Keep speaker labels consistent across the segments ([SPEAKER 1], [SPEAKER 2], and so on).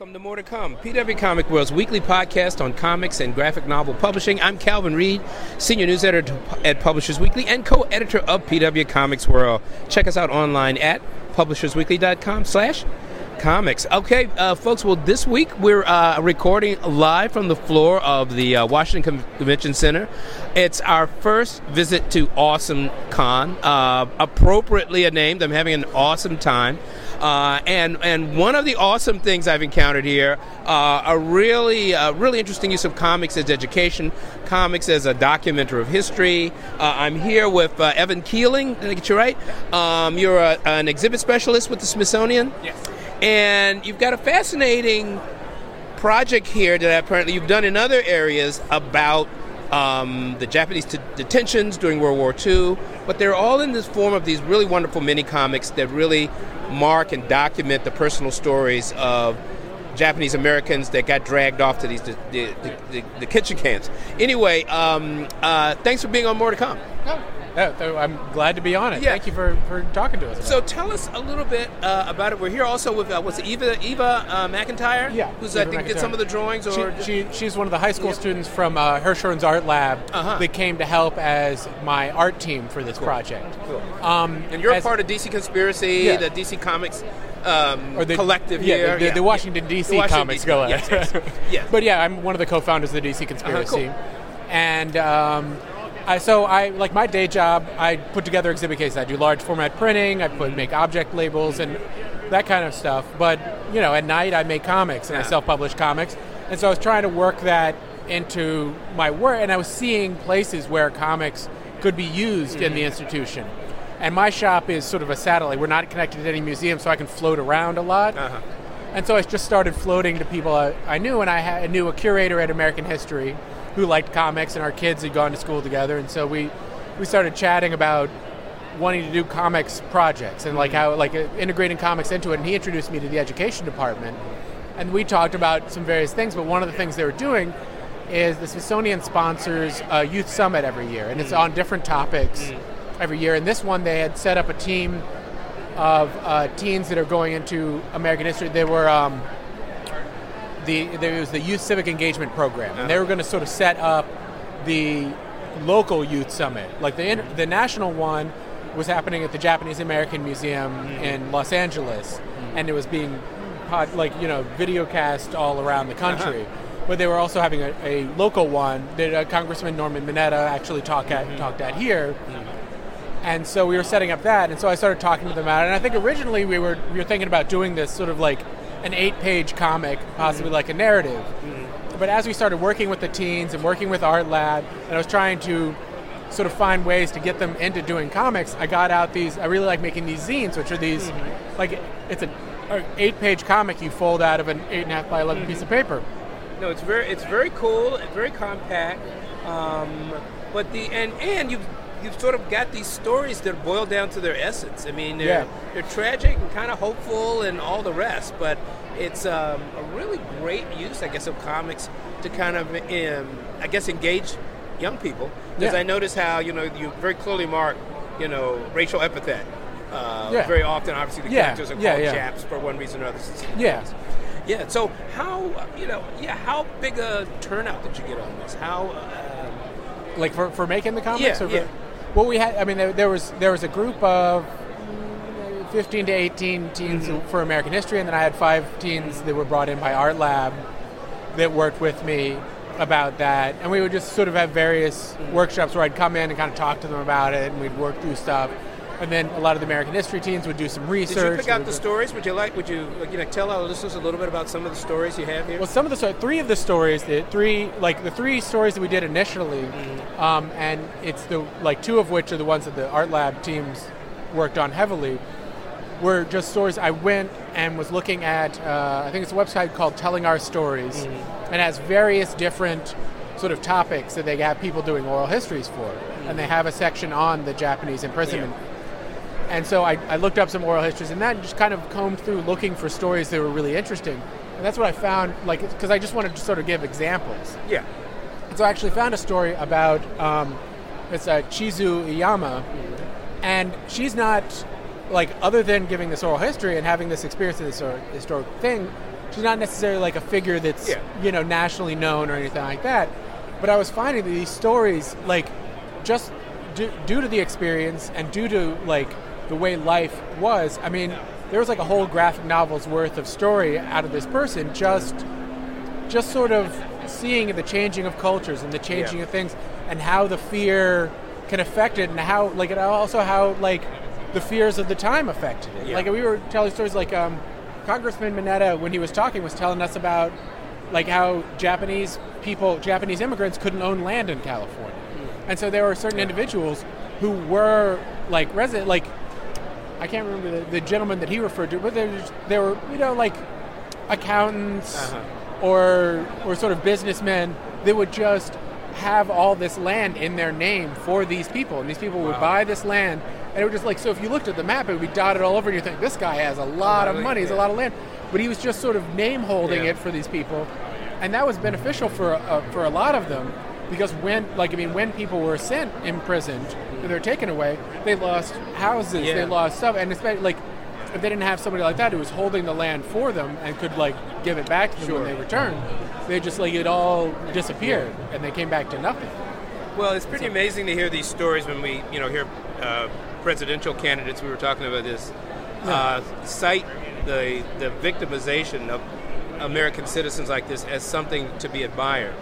[SPEAKER 1] Welcome to More to Come, PW Comic World's weekly podcast on comics and graphic novel publishing. I'm Calvin Reid, senior news editor at Publishers Weekly and co-editor of PW Comics World. Check us out online at publishersweekly.com slash comics. Okay, uh, folks, well, this week we're uh, recording live from the floor of the uh, Washington Convention Center. It's our first visit to Awesome Con, uh, appropriately named. I'm having an awesome time. Uh, and and one of the awesome things I've encountered here, uh, a really uh, really interesting use of comics as education, comics as a documenter of history. Uh, I'm here with uh, Evan Keeling. Did I get you right? Um, you're a, an exhibit specialist with the Smithsonian.
[SPEAKER 2] Yes.
[SPEAKER 1] And you've got a fascinating project here that apparently you've done in other areas about um, the Japanese t- detentions during World War II, but they're all in this form of these really wonderful mini comics that really mark and document the personal stories of Japanese Americans that got dragged off to these the, the, the, the kitchen camps. Anyway, um, uh, thanks for being on More to Come.
[SPEAKER 2] Oh, I'm glad to be on it.
[SPEAKER 1] Yeah.
[SPEAKER 2] Thank you for, for talking to us.
[SPEAKER 1] So tell us a little bit uh, about it. We're here also with uh, what's it, Eva Eva uh, McIntyre?
[SPEAKER 2] Yeah,
[SPEAKER 1] who's I
[SPEAKER 2] Eva
[SPEAKER 1] think did
[SPEAKER 2] McIntyre.
[SPEAKER 1] some of the drawings or
[SPEAKER 2] she, she, she's one of the high school
[SPEAKER 1] Yeah.
[SPEAKER 2] students from uh, Hirshhorn's art lab
[SPEAKER 1] Uh-huh.
[SPEAKER 2] that came to help as my art team for this project.
[SPEAKER 1] Cool.
[SPEAKER 2] Um,
[SPEAKER 1] And you're a
[SPEAKER 2] as-
[SPEAKER 1] part of DC Conspiracy,
[SPEAKER 2] Yeah.
[SPEAKER 1] the DC Comics um,
[SPEAKER 2] or the
[SPEAKER 1] collective
[SPEAKER 2] yeah,
[SPEAKER 1] here.
[SPEAKER 2] the, the, the Washington
[SPEAKER 1] yeah.
[SPEAKER 2] DC
[SPEAKER 1] Washington
[SPEAKER 2] Comics go
[SPEAKER 1] Yes, yes, yes.
[SPEAKER 2] But yeah, I'm one of the co-founders of the DC Conspiracy,
[SPEAKER 1] cool.
[SPEAKER 2] and um, I, so I like my day job. I put together exhibit cases. I do large format printing. I put make object labels and that kind of stuff. But you know, at night I make comics and I self-publish comics. And so I was trying to work that into my work, and I was seeing places where comics could be used in
[SPEAKER 1] Mm-hmm.
[SPEAKER 2] the institution. And my shop is sort of a satellite. We're not connected to any museum, so I can float around a lot.
[SPEAKER 1] Uh-huh.
[SPEAKER 2] And so I just started floating to people I, I knew, and I, had, I knew a curator at American History who liked comics, and our kids had gone to school together, and so we we started chatting about wanting to do comics projects and like how like uh, integrating comics into it. And he introduced me to the education department, and we talked about some various things. But one of the things they were doing is the Smithsonian sponsors a youth summit every year, and it's on different topics every year. And this one, they had set up a team of uh, teens that are going into American history. They were um, the there was the Youth Civic Engagement Program, and they were going to sort of set up the local youth summit. Like the the national one was happening at the Japanese American Museum mm-hmm. in Los Angeles, and it was being pod, like you know video cast all around the uh-huh. country. But they were also having a, a local one that uh, Congressman Norman Mineta actually talked at mm-hmm. talked at here. Mm-hmm. And so we were setting up that, and so I started talking to them about it. And I think originally we were we were thinking about doing this sort of like an eight-page comic, possibly like a narrative. Mm-hmm. But as we started working with the teens and working with Art Lab, and I was trying to sort of find ways to get them into doing comics, I got out these. I really like making these zines, which are these mm-hmm. like it's an eight-page comic you fold out of an eight and a half by 11 piece of mm-hmm. paper.
[SPEAKER 1] No, it's very it's very cool, it's very compact. Um, but the and and you've you've sort of got these stories that boil down to their essence. I mean, they're
[SPEAKER 2] Yeah.
[SPEAKER 1] they're tragic and kind of hopeful and all the rest, but it's um, a really great use, I guess, of comics to kind of um, I guess engage young people. Because
[SPEAKER 2] Yeah.
[SPEAKER 1] I notice how you know you very clearly mark you know racial epithet. Uh,
[SPEAKER 2] Yeah.
[SPEAKER 1] Very often, obviously, the characters are called chaps for one reason or other.
[SPEAKER 2] Yeah.
[SPEAKER 1] Yeah. So how you know? Yeah. How big a turnout did you get on this? How? Um,
[SPEAKER 2] like for, for making the comics
[SPEAKER 1] Yeah, yeah.
[SPEAKER 2] Well we had i mean there, there was there was a group of mm, 15 to 18 teens
[SPEAKER 1] Mm-hmm.
[SPEAKER 2] for american history and then i had five teens that were brought in by art lab that worked with me about that and we would just sort of have various
[SPEAKER 1] Mm-hmm.
[SPEAKER 2] workshops where i'd come in and kind of talk to them about it and we'd work through stuff and then a lot of the american history teams would do some research
[SPEAKER 1] did you pick out the stories? Would you like? Would you like, you know tell our listeners a little bit about some of the stories you have here?
[SPEAKER 2] Well, some of the so three of the stories, the three like the three stories that we did initially, um, and it's the like two of which are the ones that the art lab teams worked on heavily, were just stories. I went and was looking at uh, I think it's a website called Telling Our Stories, and has various different sort of topics that they have people doing oral histories for, and they have a section on the Japanese imprisonment. And so I, I looked up some oral histories and that and just kind of combed through looking for stories that were really interesting. And that's what I found, like, because I just wanted to sort of give examples.
[SPEAKER 1] yeah.
[SPEAKER 2] And so I actually found a story about um, it's uh, Chizu Iiyama, and she's not like other than giving this oral history and having this experience in this historic thing. she's not necessarily like a figure that's
[SPEAKER 1] Yeah.
[SPEAKER 2] you know nationally known or anything like that. But I was finding that these stories, like, just due, due to the experience and due to like the way life was, I mean, there was like a whole graphic novel's worth of story out of this person just just sort of seeing the changing of cultures and the changing
[SPEAKER 1] Yeah.
[SPEAKER 2] of things and how the fear can affect it and how like and also how like the fears of the time affected it
[SPEAKER 1] Yeah.
[SPEAKER 2] like we were telling stories like um, congressman mineta when he was talking was telling us about like how japanese people japanese immigrants couldn't own land in california and so there were certain individuals who were like resident like i can't remember the, the gentleman that he referred to but there, there were you know like accountants
[SPEAKER 1] Uh-huh.
[SPEAKER 2] or or sort of businessmen that would just have all this land in their name for these people, and these people would
[SPEAKER 1] Wow.
[SPEAKER 2] buy this land, and it would just like so. If you looked at the map, it would be dotted all over, and you think this guy has a lot of
[SPEAKER 1] Really?
[SPEAKER 2] money, he's a lot of land, but he was just sort of name holding
[SPEAKER 1] Yeah.
[SPEAKER 2] it for these people, and that was beneficial for uh, for a lot of them because when like I mean when people were sent imprisoned, they were taken away, they lost houses,
[SPEAKER 1] Yeah.
[SPEAKER 2] they lost stuff, and especially like if they didn't have somebody like that who was holding the land for them and could like give it back to them
[SPEAKER 1] Sure.
[SPEAKER 2] when they returned, they just like it all disappeared and they came back to nothing.
[SPEAKER 1] Well, it's pretty amazing to hear these stories when we, you know, hear uh, presidential candidates. We were talking about this. Uh, cite the the victimization of American citizens like this as something to be admired.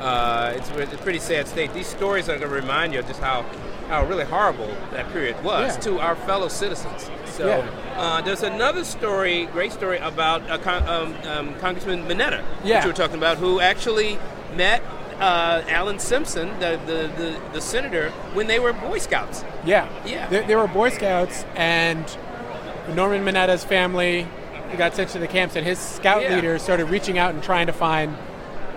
[SPEAKER 1] Uh, it's, it's a pretty sad state. These stories are going to remind you of just how how really horrible that period was
[SPEAKER 2] Yeah.
[SPEAKER 1] to our fellow citizens. So
[SPEAKER 2] Yeah.
[SPEAKER 1] uh, there's another story, great story about uh, Con- um, um, Congressman Mineta,
[SPEAKER 2] Yeah.
[SPEAKER 1] which you were talking about, who actually met uh, Alan Simpson, the, the, the, the senator, when they were Boy Scouts.
[SPEAKER 2] Yeah,
[SPEAKER 1] Yeah.
[SPEAKER 2] They, they were Boy Scouts, and Norman Mineta's family got sent to the camps, and his scout
[SPEAKER 1] Yeah.
[SPEAKER 2] leader started reaching out and trying to find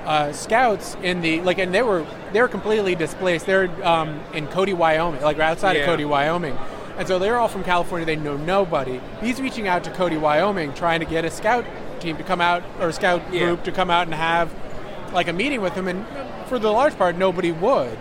[SPEAKER 2] uh, scouts in the like, and they were they were completely displaced. They're um, in Cody, Wyoming, like outside
[SPEAKER 1] Yeah.
[SPEAKER 2] of Cody, Wyoming, and so they're all from California. They know nobody. He's reaching out to Cody, Wyoming, trying to get a scout team to come out or a scout
[SPEAKER 1] Yeah.
[SPEAKER 2] group to come out and have like a meeting with him, and for the large part, nobody would.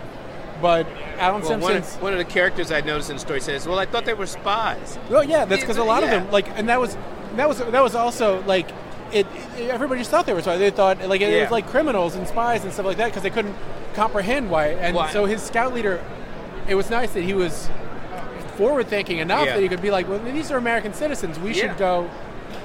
[SPEAKER 2] But Alan
[SPEAKER 1] Well, one, of, one of the characters I noticed in the story says, "Well, I thought they were spies."
[SPEAKER 2] Well, yeah, that's because a lot
[SPEAKER 1] Yeah.
[SPEAKER 2] of them like, and that was that was that was also like it. it everybody just thought they were spies. They thought like it,
[SPEAKER 1] Yeah.
[SPEAKER 2] was like criminals and spies and stuff like that because they couldn't comprehend why. And
[SPEAKER 1] Why?
[SPEAKER 2] so his scout leader, it was nice that he was forward thinking enough
[SPEAKER 1] Yeah.
[SPEAKER 2] that he could be like, well, these are American citizens. We
[SPEAKER 1] Yeah.
[SPEAKER 2] should go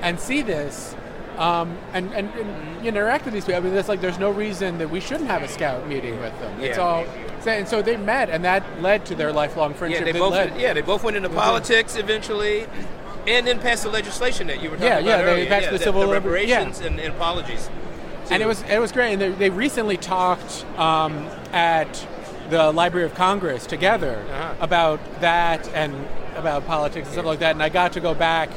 [SPEAKER 2] and see this. Um, and, and, and interact with these people. I mean, it's like there's no reason that we shouldn't have a scout meeting with them. It's all, and so they met, and that led to their lifelong
[SPEAKER 1] Yeah,
[SPEAKER 2] friendship.
[SPEAKER 1] they both.
[SPEAKER 2] led,
[SPEAKER 1] yeah, they both went into politics eventually, and then passed the legislation that you were talking
[SPEAKER 2] Yeah,
[SPEAKER 1] about
[SPEAKER 2] yeah, yeah,
[SPEAKER 1] they
[SPEAKER 2] passed the civil
[SPEAKER 1] the reparations and, and apologies.
[SPEAKER 2] and it was it was great. And they, they recently talked um, at the Library of Congress together
[SPEAKER 1] Uh-huh.
[SPEAKER 2] about that and about politics and stuff like that. And I got to go back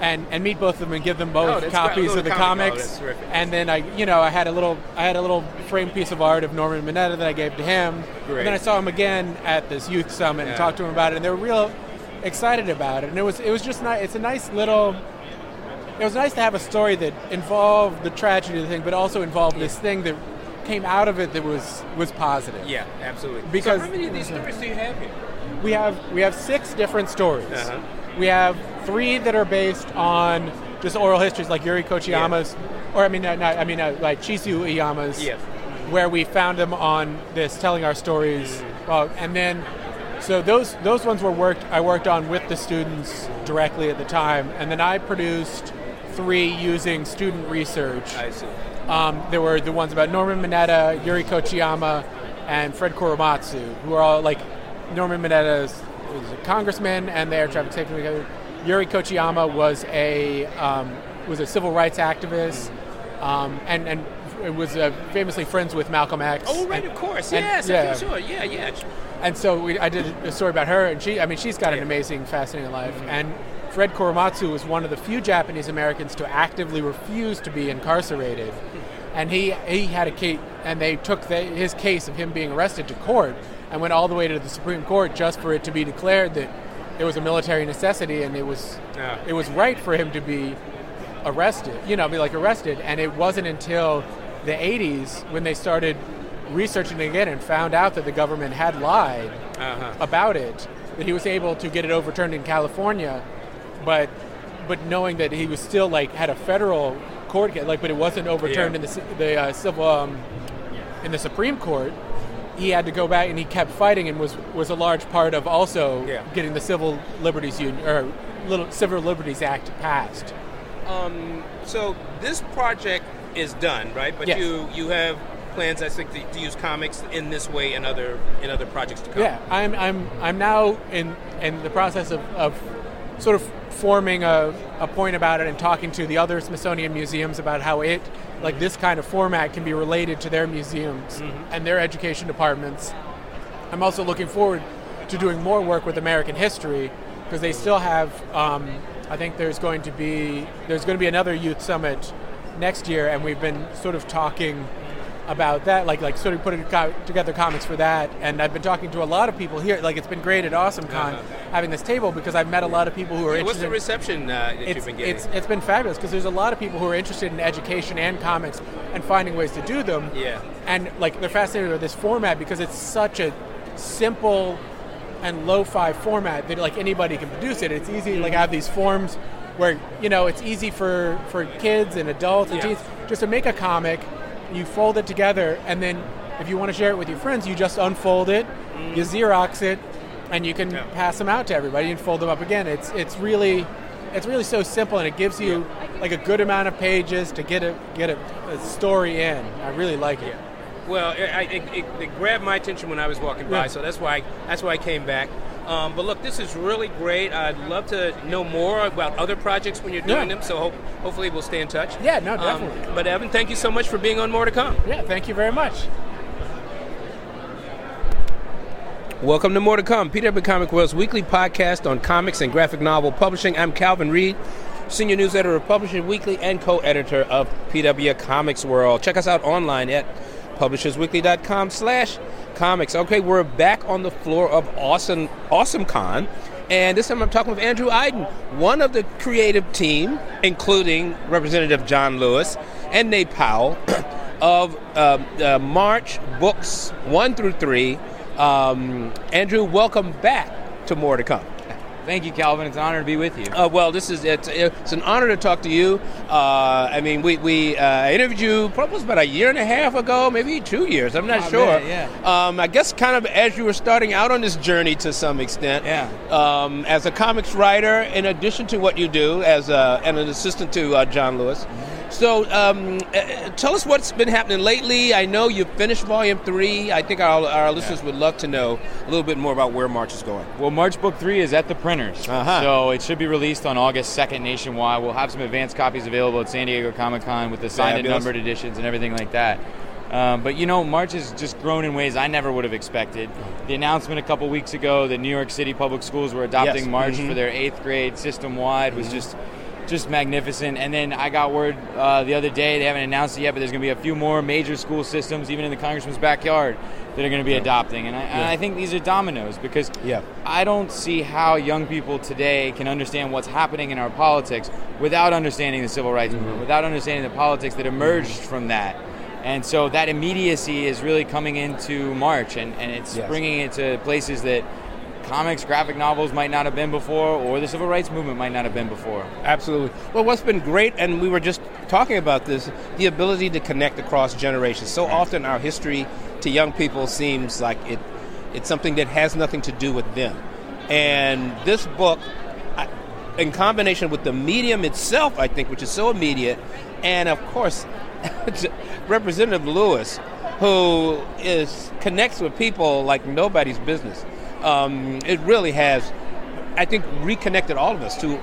[SPEAKER 2] and, and meet both of them and give them
[SPEAKER 1] Oh,
[SPEAKER 2] both
[SPEAKER 1] that's
[SPEAKER 2] copies of the
[SPEAKER 1] comic. Oh,
[SPEAKER 2] comics.
[SPEAKER 1] terrific.
[SPEAKER 2] and then I, you know, I had a little I had a little framed piece of art of Norman Mineta that I gave to him.
[SPEAKER 1] Great.
[SPEAKER 2] And then I saw him again at this youth summit
[SPEAKER 1] Yeah.
[SPEAKER 2] and talked to him about it. And they were real excited about it. And it was it was just nice. It's a nice little it was nice to have a story that involved the tragedy of the thing, but also involved this thing that came out of it that was was positive.
[SPEAKER 1] Yeah, absolutely.
[SPEAKER 2] Because-
[SPEAKER 1] so how many of these stories do you have here?
[SPEAKER 2] We have we have six different stories.
[SPEAKER 1] Uh-huh.
[SPEAKER 2] We have three that are based on just oral histories, like Yuri Kochiyama's, or I mean, uh, not, I mean, uh, like Chizu Iiyama's,
[SPEAKER 1] Yeah.
[SPEAKER 2] where we found them on this telling our stories, uh, and then. So those those ones were worked. I worked on with the students directly at the time, and then I produced three using student research.
[SPEAKER 1] I see.
[SPEAKER 2] Um, there were the ones about Norman Mineta, Yuri Kochiyama, and Fred Korematsu, who are all like Norman Mineta is, was a congressman and the air traffic safety. together. Yuri Kochiyama was a um, was a civil rights activist, um, and and Uh, was uh, famously friends with Malcolm X.
[SPEAKER 1] Oh, right,
[SPEAKER 2] And-
[SPEAKER 1] of course.
[SPEAKER 2] and-
[SPEAKER 1] yes,
[SPEAKER 2] yeah.
[SPEAKER 1] sure. Yeah, yeah.
[SPEAKER 2] And so we, I did a story about her, and she, I mean, she's got an
[SPEAKER 1] Yeah.
[SPEAKER 2] amazing, fascinating life. Mm-hmm. And Fred Korematsu was one of the few Japanese Americans to actively refuse to be incarcerated. Hmm. And he, he had a case, and they took the, his case of him being arrested to court and went all the way to the Supreme Court just for it to be declared that it was a military necessity and it was,
[SPEAKER 1] Yeah.
[SPEAKER 2] it was right for him to be arrested, you know, be like arrested. And it wasn't until the 80s when they started researching it again and found out that the government had lied
[SPEAKER 1] Uh-huh.
[SPEAKER 2] about it that he was able to get it overturned in California, but but knowing that he was still like had a federal court case, like, but it wasn't overturned
[SPEAKER 1] Yeah.
[SPEAKER 2] in the the uh, civil um, in the Supreme Court. He had to go back, and he kept fighting, and was was a large part of also
[SPEAKER 1] Yeah.
[SPEAKER 2] getting the Civil Liberties Union or Little Civil Liberties Act passed.
[SPEAKER 1] Um, so this project is done, right? But
[SPEAKER 2] Yes.
[SPEAKER 1] you you have plans, I think, to, to use comics in this way in other in other projects to come.
[SPEAKER 2] Yeah, I'm I'm I'm now in in the process of, of sort of forming a, a point about it and talking to the other Smithsonian museums about how it like this kind of format can be related to their museums and their education departments. I'm also looking forward to doing more work with American history because they still have. Um, I think there's going to be there's going to be another youth summit next year, and we've been sort of talking about that, like like sort of putting co- together comics for that. And I've been talking to a lot of people here. Like it's been great at AwesomeCon
[SPEAKER 1] Uh-huh.
[SPEAKER 2] having this table because I've met a lot of people who are interested.
[SPEAKER 1] What's the reception uh, that you've been getting?
[SPEAKER 2] it's, it's been fabulous because there's a lot of people who are interested in education and comics and finding ways to do them.
[SPEAKER 1] Yeah.
[SPEAKER 2] And like they're fascinated with this format because it's such a simple and lo-fi format that like anybody can produce it. It's easy Like I have these forms where you know it's easy for for kids and adults and
[SPEAKER 1] Yeah.
[SPEAKER 2] teens just to make a comic. You fold it together and then if you want to share it with your friends, you just unfold it, mm. you Xerox it, and you can
[SPEAKER 1] Yeah.
[SPEAKER 2] pass them out to everybody and fold them up again. It's it's really it's really so simple and it gives you like a good amount of pages to get a get a, a story in. I really like it.
[SPEAKER 1] Well, it, it, it, it grabbed my attention when I was walking by,
[SPEAKER 2] Yeah.
[SPEAKER 1] so that's why that's why I came back. Um, but look, this is really great. I'd love to know more about other projects when you're doing
[SPEAKER 2] Yeah.
[SPEAKER 1] them. So hope, hopefully we'll stay in touch.
[SPEAKER 2] Yeah, no,
[SPEAKER 1] Um,
[SPEAKER 2] definitely.
[SPEAKER 1] but Evan, thank you so much for being on More to Come.
[SPEAKER 2] Yeah, thank you very much.
[SPEAKER 1] Welcome to More to Come, PW Comic World's weekly podcast on comics and graphic novel publishing. I'm Calvin Reid, senior news editor of Publishers Weekly and co-editor of PW Comics World. Check us out online at publishersweekly.com slash comics. Okay, we're back on the floor of Awesome Awesome Con. And this time I'm talking with Andrew Aydin, one of the creative team, including Representative John Lewis and Nate Powell, of uh, March books one through three. Um, Andrew, welcome back to More to Come.
[SPEAKER 3] Thank you, Calvin. It's an honor to be with you.
[SPEAKER 1] Uh, well, this is it's, it's an honor to talk to you. Uh, I mean, we we uh, interviewed you probably about a year and a half ago, maybe two years. I'm not
[SPEAKER 3] Oh,
[SPEAKER 1] sure.
[SPEAKER 3] man, yeah.
[SPEAKER 1] Um, I guess kind of as you were starting out on this journey to some extent.
[SPEAKER 3] Yeah.
[SPEAKER 1] Um, as a comics writer, in addition to what you do as a, and an assistant to uh, John Lewis. So, um, uh, tell us what's been happening lately. I know you finished Volume Three. I think our, our listeners would love to know a little bit more about where March is going.
[SPEAKER 3] Well, March Book 3 is at the printers.
[SPEAKER 1] Uh-huh.
[SPEAKER 3] So it should be released on August 2nd nationwide. We'll have some advanced copies available at San Diego Comic Con with the signed and numbered editions and everything like that. Um, but you know, March has just grown in ways I never would have expected. The announcement a couple weeks ago that New York City public schools were adopting
[SPEAKER 1] Yes.
[SPEAKER 3] March
[SPEAKER 1] Mhm.
[SPEAKER 3] for their eighth grade system wide was just just magnificent. And then I got word uh, the other day they haven't announced it yet, but there's going to be a few more major school systems, even in the congressman's backyard, that are going to be adopting. And I, and I think these are dominoes because
[SPEAKER 1] Yeah.
[SPEAKER 3] I don't see how young people today can understand what's happening in our politics without understanding the civil rights movement, without understanding the politics that emerged from that. And so that immediacy is really coming into March, and, and it's
[SPEAKER 1] Yes.
[SPEAKER 3] bringing it to places that comics, graphic novels might not have been before, or the civil rights movement might not have been before.
[SPEAKER 1] Absolutely. Well, what's been great, and we were just talking about this, the ability to connect across generations. So often our history to young people seems like it, it's something that has nothing to do with them. And this book, in combination with the medium itself, I think, which is so immediate, and of course, Representative Lewis, who is connects with people like nobody's business. Um, it really has, I think, reconnected all of us to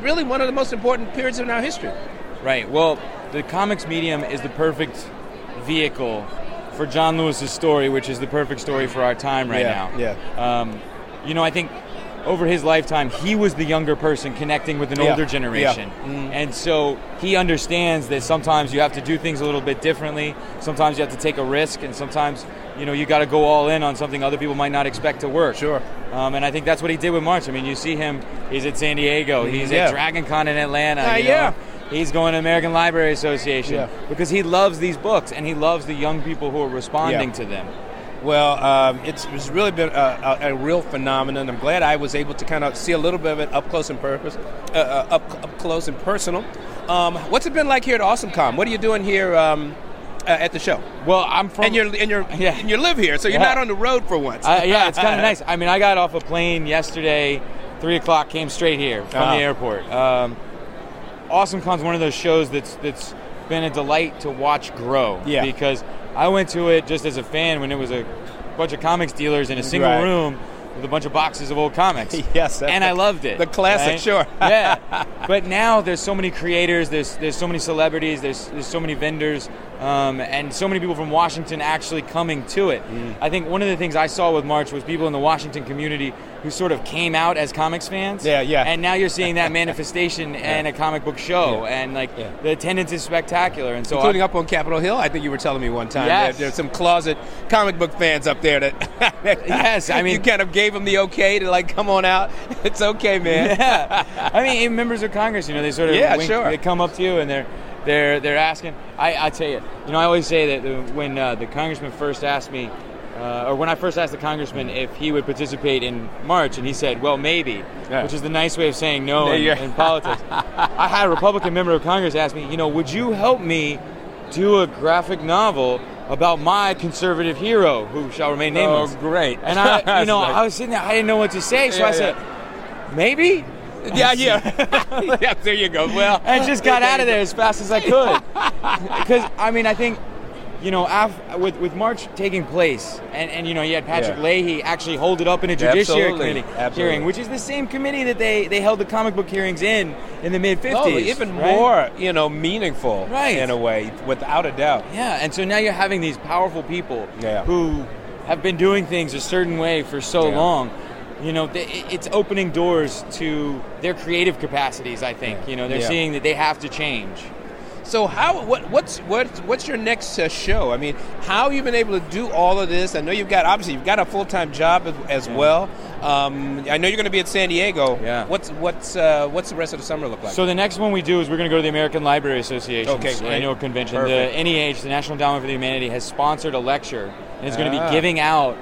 [SPEAKER 1] really one of the most important periods in our history.
[SPEAKER 3] Right. Well, the comics medium is the perfect vehicle for John Lewis's story, which is the perfect story for our time right
[SPEAKER 1] Yeah,
[SPEAKER 3] now.
[SPEAKER 1] yeah.
[SPEAKER 3] Um, you know, I think over his lifetime, he was the younger person connecting with an
[SPEAKER 1] Yeah,
[SPEAKER 3] older generation,
[SPEAKER 1] yeah. Mm.
[SPEAKER 3] and so he understands that sometimes you have to do things a little bit differently. Sometimes you have to take a risk, and sometimes you know you got to go all in on something other people might not expect to work.
[SPEAKER 1] Sure.
[SPEAKER 3] Um, and I think that's what he did with March. I mean, you see him; he's at San Diego, he's
[SPEAKER 1] Yeah.
[SPEAKER 3] at Dragon Con in Atlanta.
[SPEAKER 1] Uh,
[SPEAKER 3] you know,
[SPEAKER 1] yeah.
[SPEAKER 3] He's going to American Library Association
[SPEAKER 1] Yeah.
[SPEAKER 3] because he loves these books and he loves the young people who are responding
[SPEAKER 1] Yeah.
[SPEAKER 3] to them.
[SPEAKER 1] Well, um, it's, it's really been a, a, a, real phenomenon. I'm glad I was able to kind of see a little bit of it up close and purpose, uh, uh, up, up close and personal. Um, what's it been like here at AwesomeCon? What are you doing here um, uh, at the show?
[SPEAKER 3] Well, I'm from
[SPEAKER 1] and you're and you're yeah. and you live here, so you're yeah. not on the road for once.
[SPEAKER 3] Uh, yeah, it's kind of nice. I mean, I got off a plane yesterday, three o'clock, came straight here from uh-huh. the airport. Um, AwesomeCon's one of those shows that's that's been a delight to watch grow.
[SPEAKER 1] Yeah.
[SPEAKER 3] Because I went to it just as a fan when it was a bunch of comics dealers in a single
[SPEAKER 1] right.
[SPEAKER 3] room with a bunch of boxes of old comics.
[SPEAKER 1] yes,
[SPEAKER 3] and
[SPEAKER 1] the,
[SPEAKER 3] I loved it.
[SPEAKER 1] The classic,
[SPEAKER 3] right?
[SPEAKER 1] sure.
[SPEAKER 3] yeah, but now there's so many creators, there's there's so many celebrities, there's there's so many vendors, um, and so many people from Washington actually coming to it. Mm. I think one of the things I saw with March was people in the Washington community who sort of came out as comics fans.
[SPEAKER 1] Yeah, yeah.
[SPEAKER 3] And now you're seeing that manifestation yeah. in a comic book show, yeah. and like yeah. the attendance is spectacular. And so,
[SPEAKER 1] including up on Capitol Hill, I think you were telling me one time.
[SPEAKER 3] Yes.
[SPEAKER 1] There's some closet comic book fans up there that.
[SPEAKER 3] yes, I mean,
[SPEAKER 1] you kind of gave them the okay to like come on out. It's okay, man.
[SPEAKER 3] Yeah. I mean, even members of Congress, you know, they sort of
[SPEAKER 1] yeah,
[SPEAKER 3] wink,
[SPEAKER 1] sure.
[SPEAKER 3] They come up to you and they're they're they're asking. I I tell you, you know, I always say that when uh, the congressman first asked me uh, or when I first asked the congressman if he would participate in March, and he said, "Well, maybe," yeah. which is the nice way of saying no in, in politics. I had a Republican member of Congress ask me, "You know, would you help me do a graphic novel about my conservative hero, who shall remain nameless?"
[SPEAKER 1] Oh, great!
[SPEAKER 3] And I, you know, I was sitting there, I didn't know what to say, so yeah, I said, yeah. "Maybe."
[SPEAKER 1] Yeah, yeah. yeah, there you go. Well,
[SPEAKER 3] I just got out of there as fast as I could. Because, I mean, I think you know, af- with, with March taking place, and, and you know, you had Patrick yeah. Leahy actually hold it up in a judiciary
[SPEAKER 1] Absolutely.
[SPEAKER 3] committee
[SPEAKER 1] Absolutely.
[SPEAKER 3] hearing, which is the same committee that they, they held the comic book hearings in in the mid 50s. Oh,
[SPEAKER 1] even
[SPEAKER 3] right?
[SPEAKER 1] more, you know, meaningful
[SPEAKER 3] right.
[SPEAKER 1] in a way, without a doubt.
[SPEAKER 3] Yeah, and so now you're having these powerful people
[SPEAKER 1] yeah.
[SPEAKER 3] who have been doing things a certain way for so
[SPEAKER 1] yeah.
[SPEAKER 3] long you know, it's opening doors to their creative capacities. I think you know they're
[SPEAKER 1] yeah.
[SPEAKER 3] seeing that they have to change.
[SPEAKER 1] So how what what's what's what's your next uh, show? I mean, how you've been able to do all of this? I know you've got obviously you've got a full time job as, as
[SPEAKER 3] yeah.
[SPEAKER 1] well. Um, I know you're going to be at San Diego.
[SPEAKER 3] Yeah.
[SPEAKER 1] What's what's uh, what's the rest of the summer look like?
[SPEAKER 3] So the next one we do is we're going to go to the American Library Association
[SPEAKER 1] okay,
[SPEAKER 3] annual convention.
[SPEAKER 1] Perfect.
[SPEAKER 3] The NEH, the National Endowment for the Humanity, has sponsored a lecture and is going to
[SPEAKER 1] ah.
[SPEAKER 3] be giving out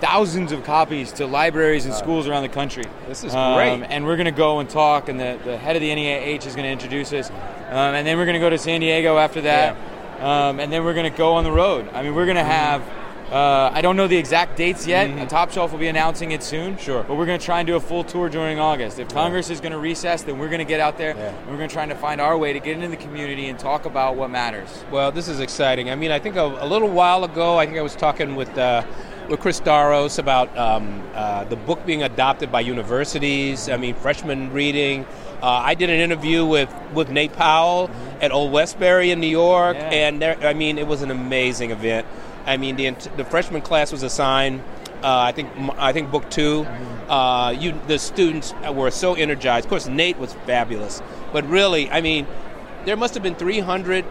[SPEAKER 3] thousands of copies to libraries and schools around the country.
[SPEAKER 1] This is um, great.
[SPEAKER 3] And we're going to go and talk, and the, the head of the NEH is going to introduce us. Um, and then we're going to go to San Diego after that.
[SPEAKER 1] Yeah.
[SPEAKER 3] Um, and then we're going to go on the road. I mean, we're going to have. Uh, I don't know the exact dates yet.
[SPEAKER 1] Mm-hmm.
[SPEAKER 3] Top Shelf will be announcing it soon.
[SPEAKER 1] Sure.
[SPEAKER 3] But we're going to try and do a full tour during August. If Congress
[SPEAKER 1] yeah.
[SPEAKER 3] is going to recess, then we're going to get out there
[SPEAKER 1] yeah.
[SPEAKER 3] and we're going to try and find our way to get into the community and talk about what matters.
[SPEAKER 1] Well, this is exciting. I mean, I think a, a little while ago, I think I was talking with. Uh, with Chris Staros about um, uh, the book being adopted by universities. I mean, freshman reading. Uh, I did an interview with, with Nate Powell mm-hmm. at Old Westbury in New York,
[SPEAKER 3] yeah.
[SPEAKER 1] and there, I mean, it was an amazing event. I mean, the, the freshman class was assigned. Uh, I think I think book 2
[SPEAKER 3] mm-hmm.
[SPEAKER 1] uh, you the students were so energized. Of course, Nate was fabulous, but really, I mean, there must have been 300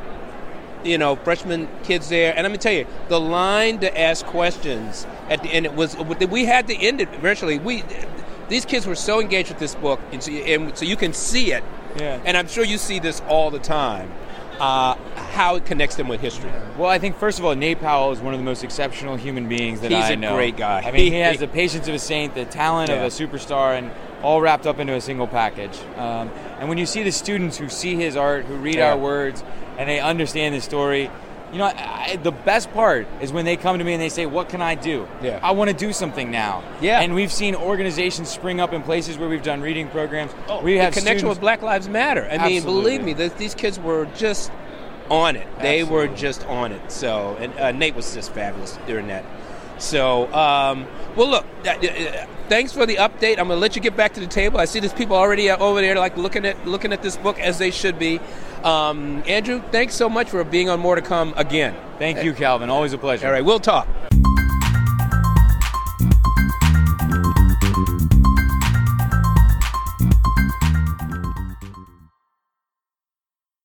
[SPEAKER 1] you know, freshman kids there. And let me tell you, the line to ask questions at the end it was we had to end it virtually. We these kids were so engaged with this book, and so, and so you can see it.
[SPEAKER 3] Yeah.
[SPEAKER 1] And I'm sure you see this all the time. Uh, how it connects them with history.
[SPEAKER 3] Well, I think first of all, Nate Powell is one of the most exceptional human beings that
[SPEAKER 1] He's
[SPEAKER 3] I know.
[SPEAKER 1] He's a great guy.
[SPEAKER 3] I mean, he has the patience of a saint, the talent
[SPEAKER 1] Yeah.
[SPEAKER 3] of a superstar, and all wrapped up into a single package. Um, and when you see the students who see his art, who read
[SPEAKER 1] Yeah.
[SPEAKER 3] our words, and they understand the story, you know, I, the best part is when they come to me and they say, "What can I do?
[SPEAKER 1] Yeah.
[SPEAKER 3] I want to do something now."
[SPEAKER 1] Yeah.
[SPEAKER 3] And we've seen organizations spring up in places where we've done reading programs.
[SPEAKER 1] Oh,
[SPEAKER 3] we have
[SPEAKER 1] the connection
[SPEAKER 3] students-
[SPEAKER 1] with Black Lives Matter. I mean, believe me, th- these kids were just on it. They were just on it. So, and uh, Nate was just fabulous during that. So, um, well, look. Uh, thanks for the update. I'm going to let you get back to the table. I see there's people already uh, over there, like looking at looking at this book as they should be. Um, Andrew, thanks so much for being on More to Come again.
[SPEAKER 3] Thank you, Calvin. Always a pleasure.
[SPEAKER 1] All right, we'll talk.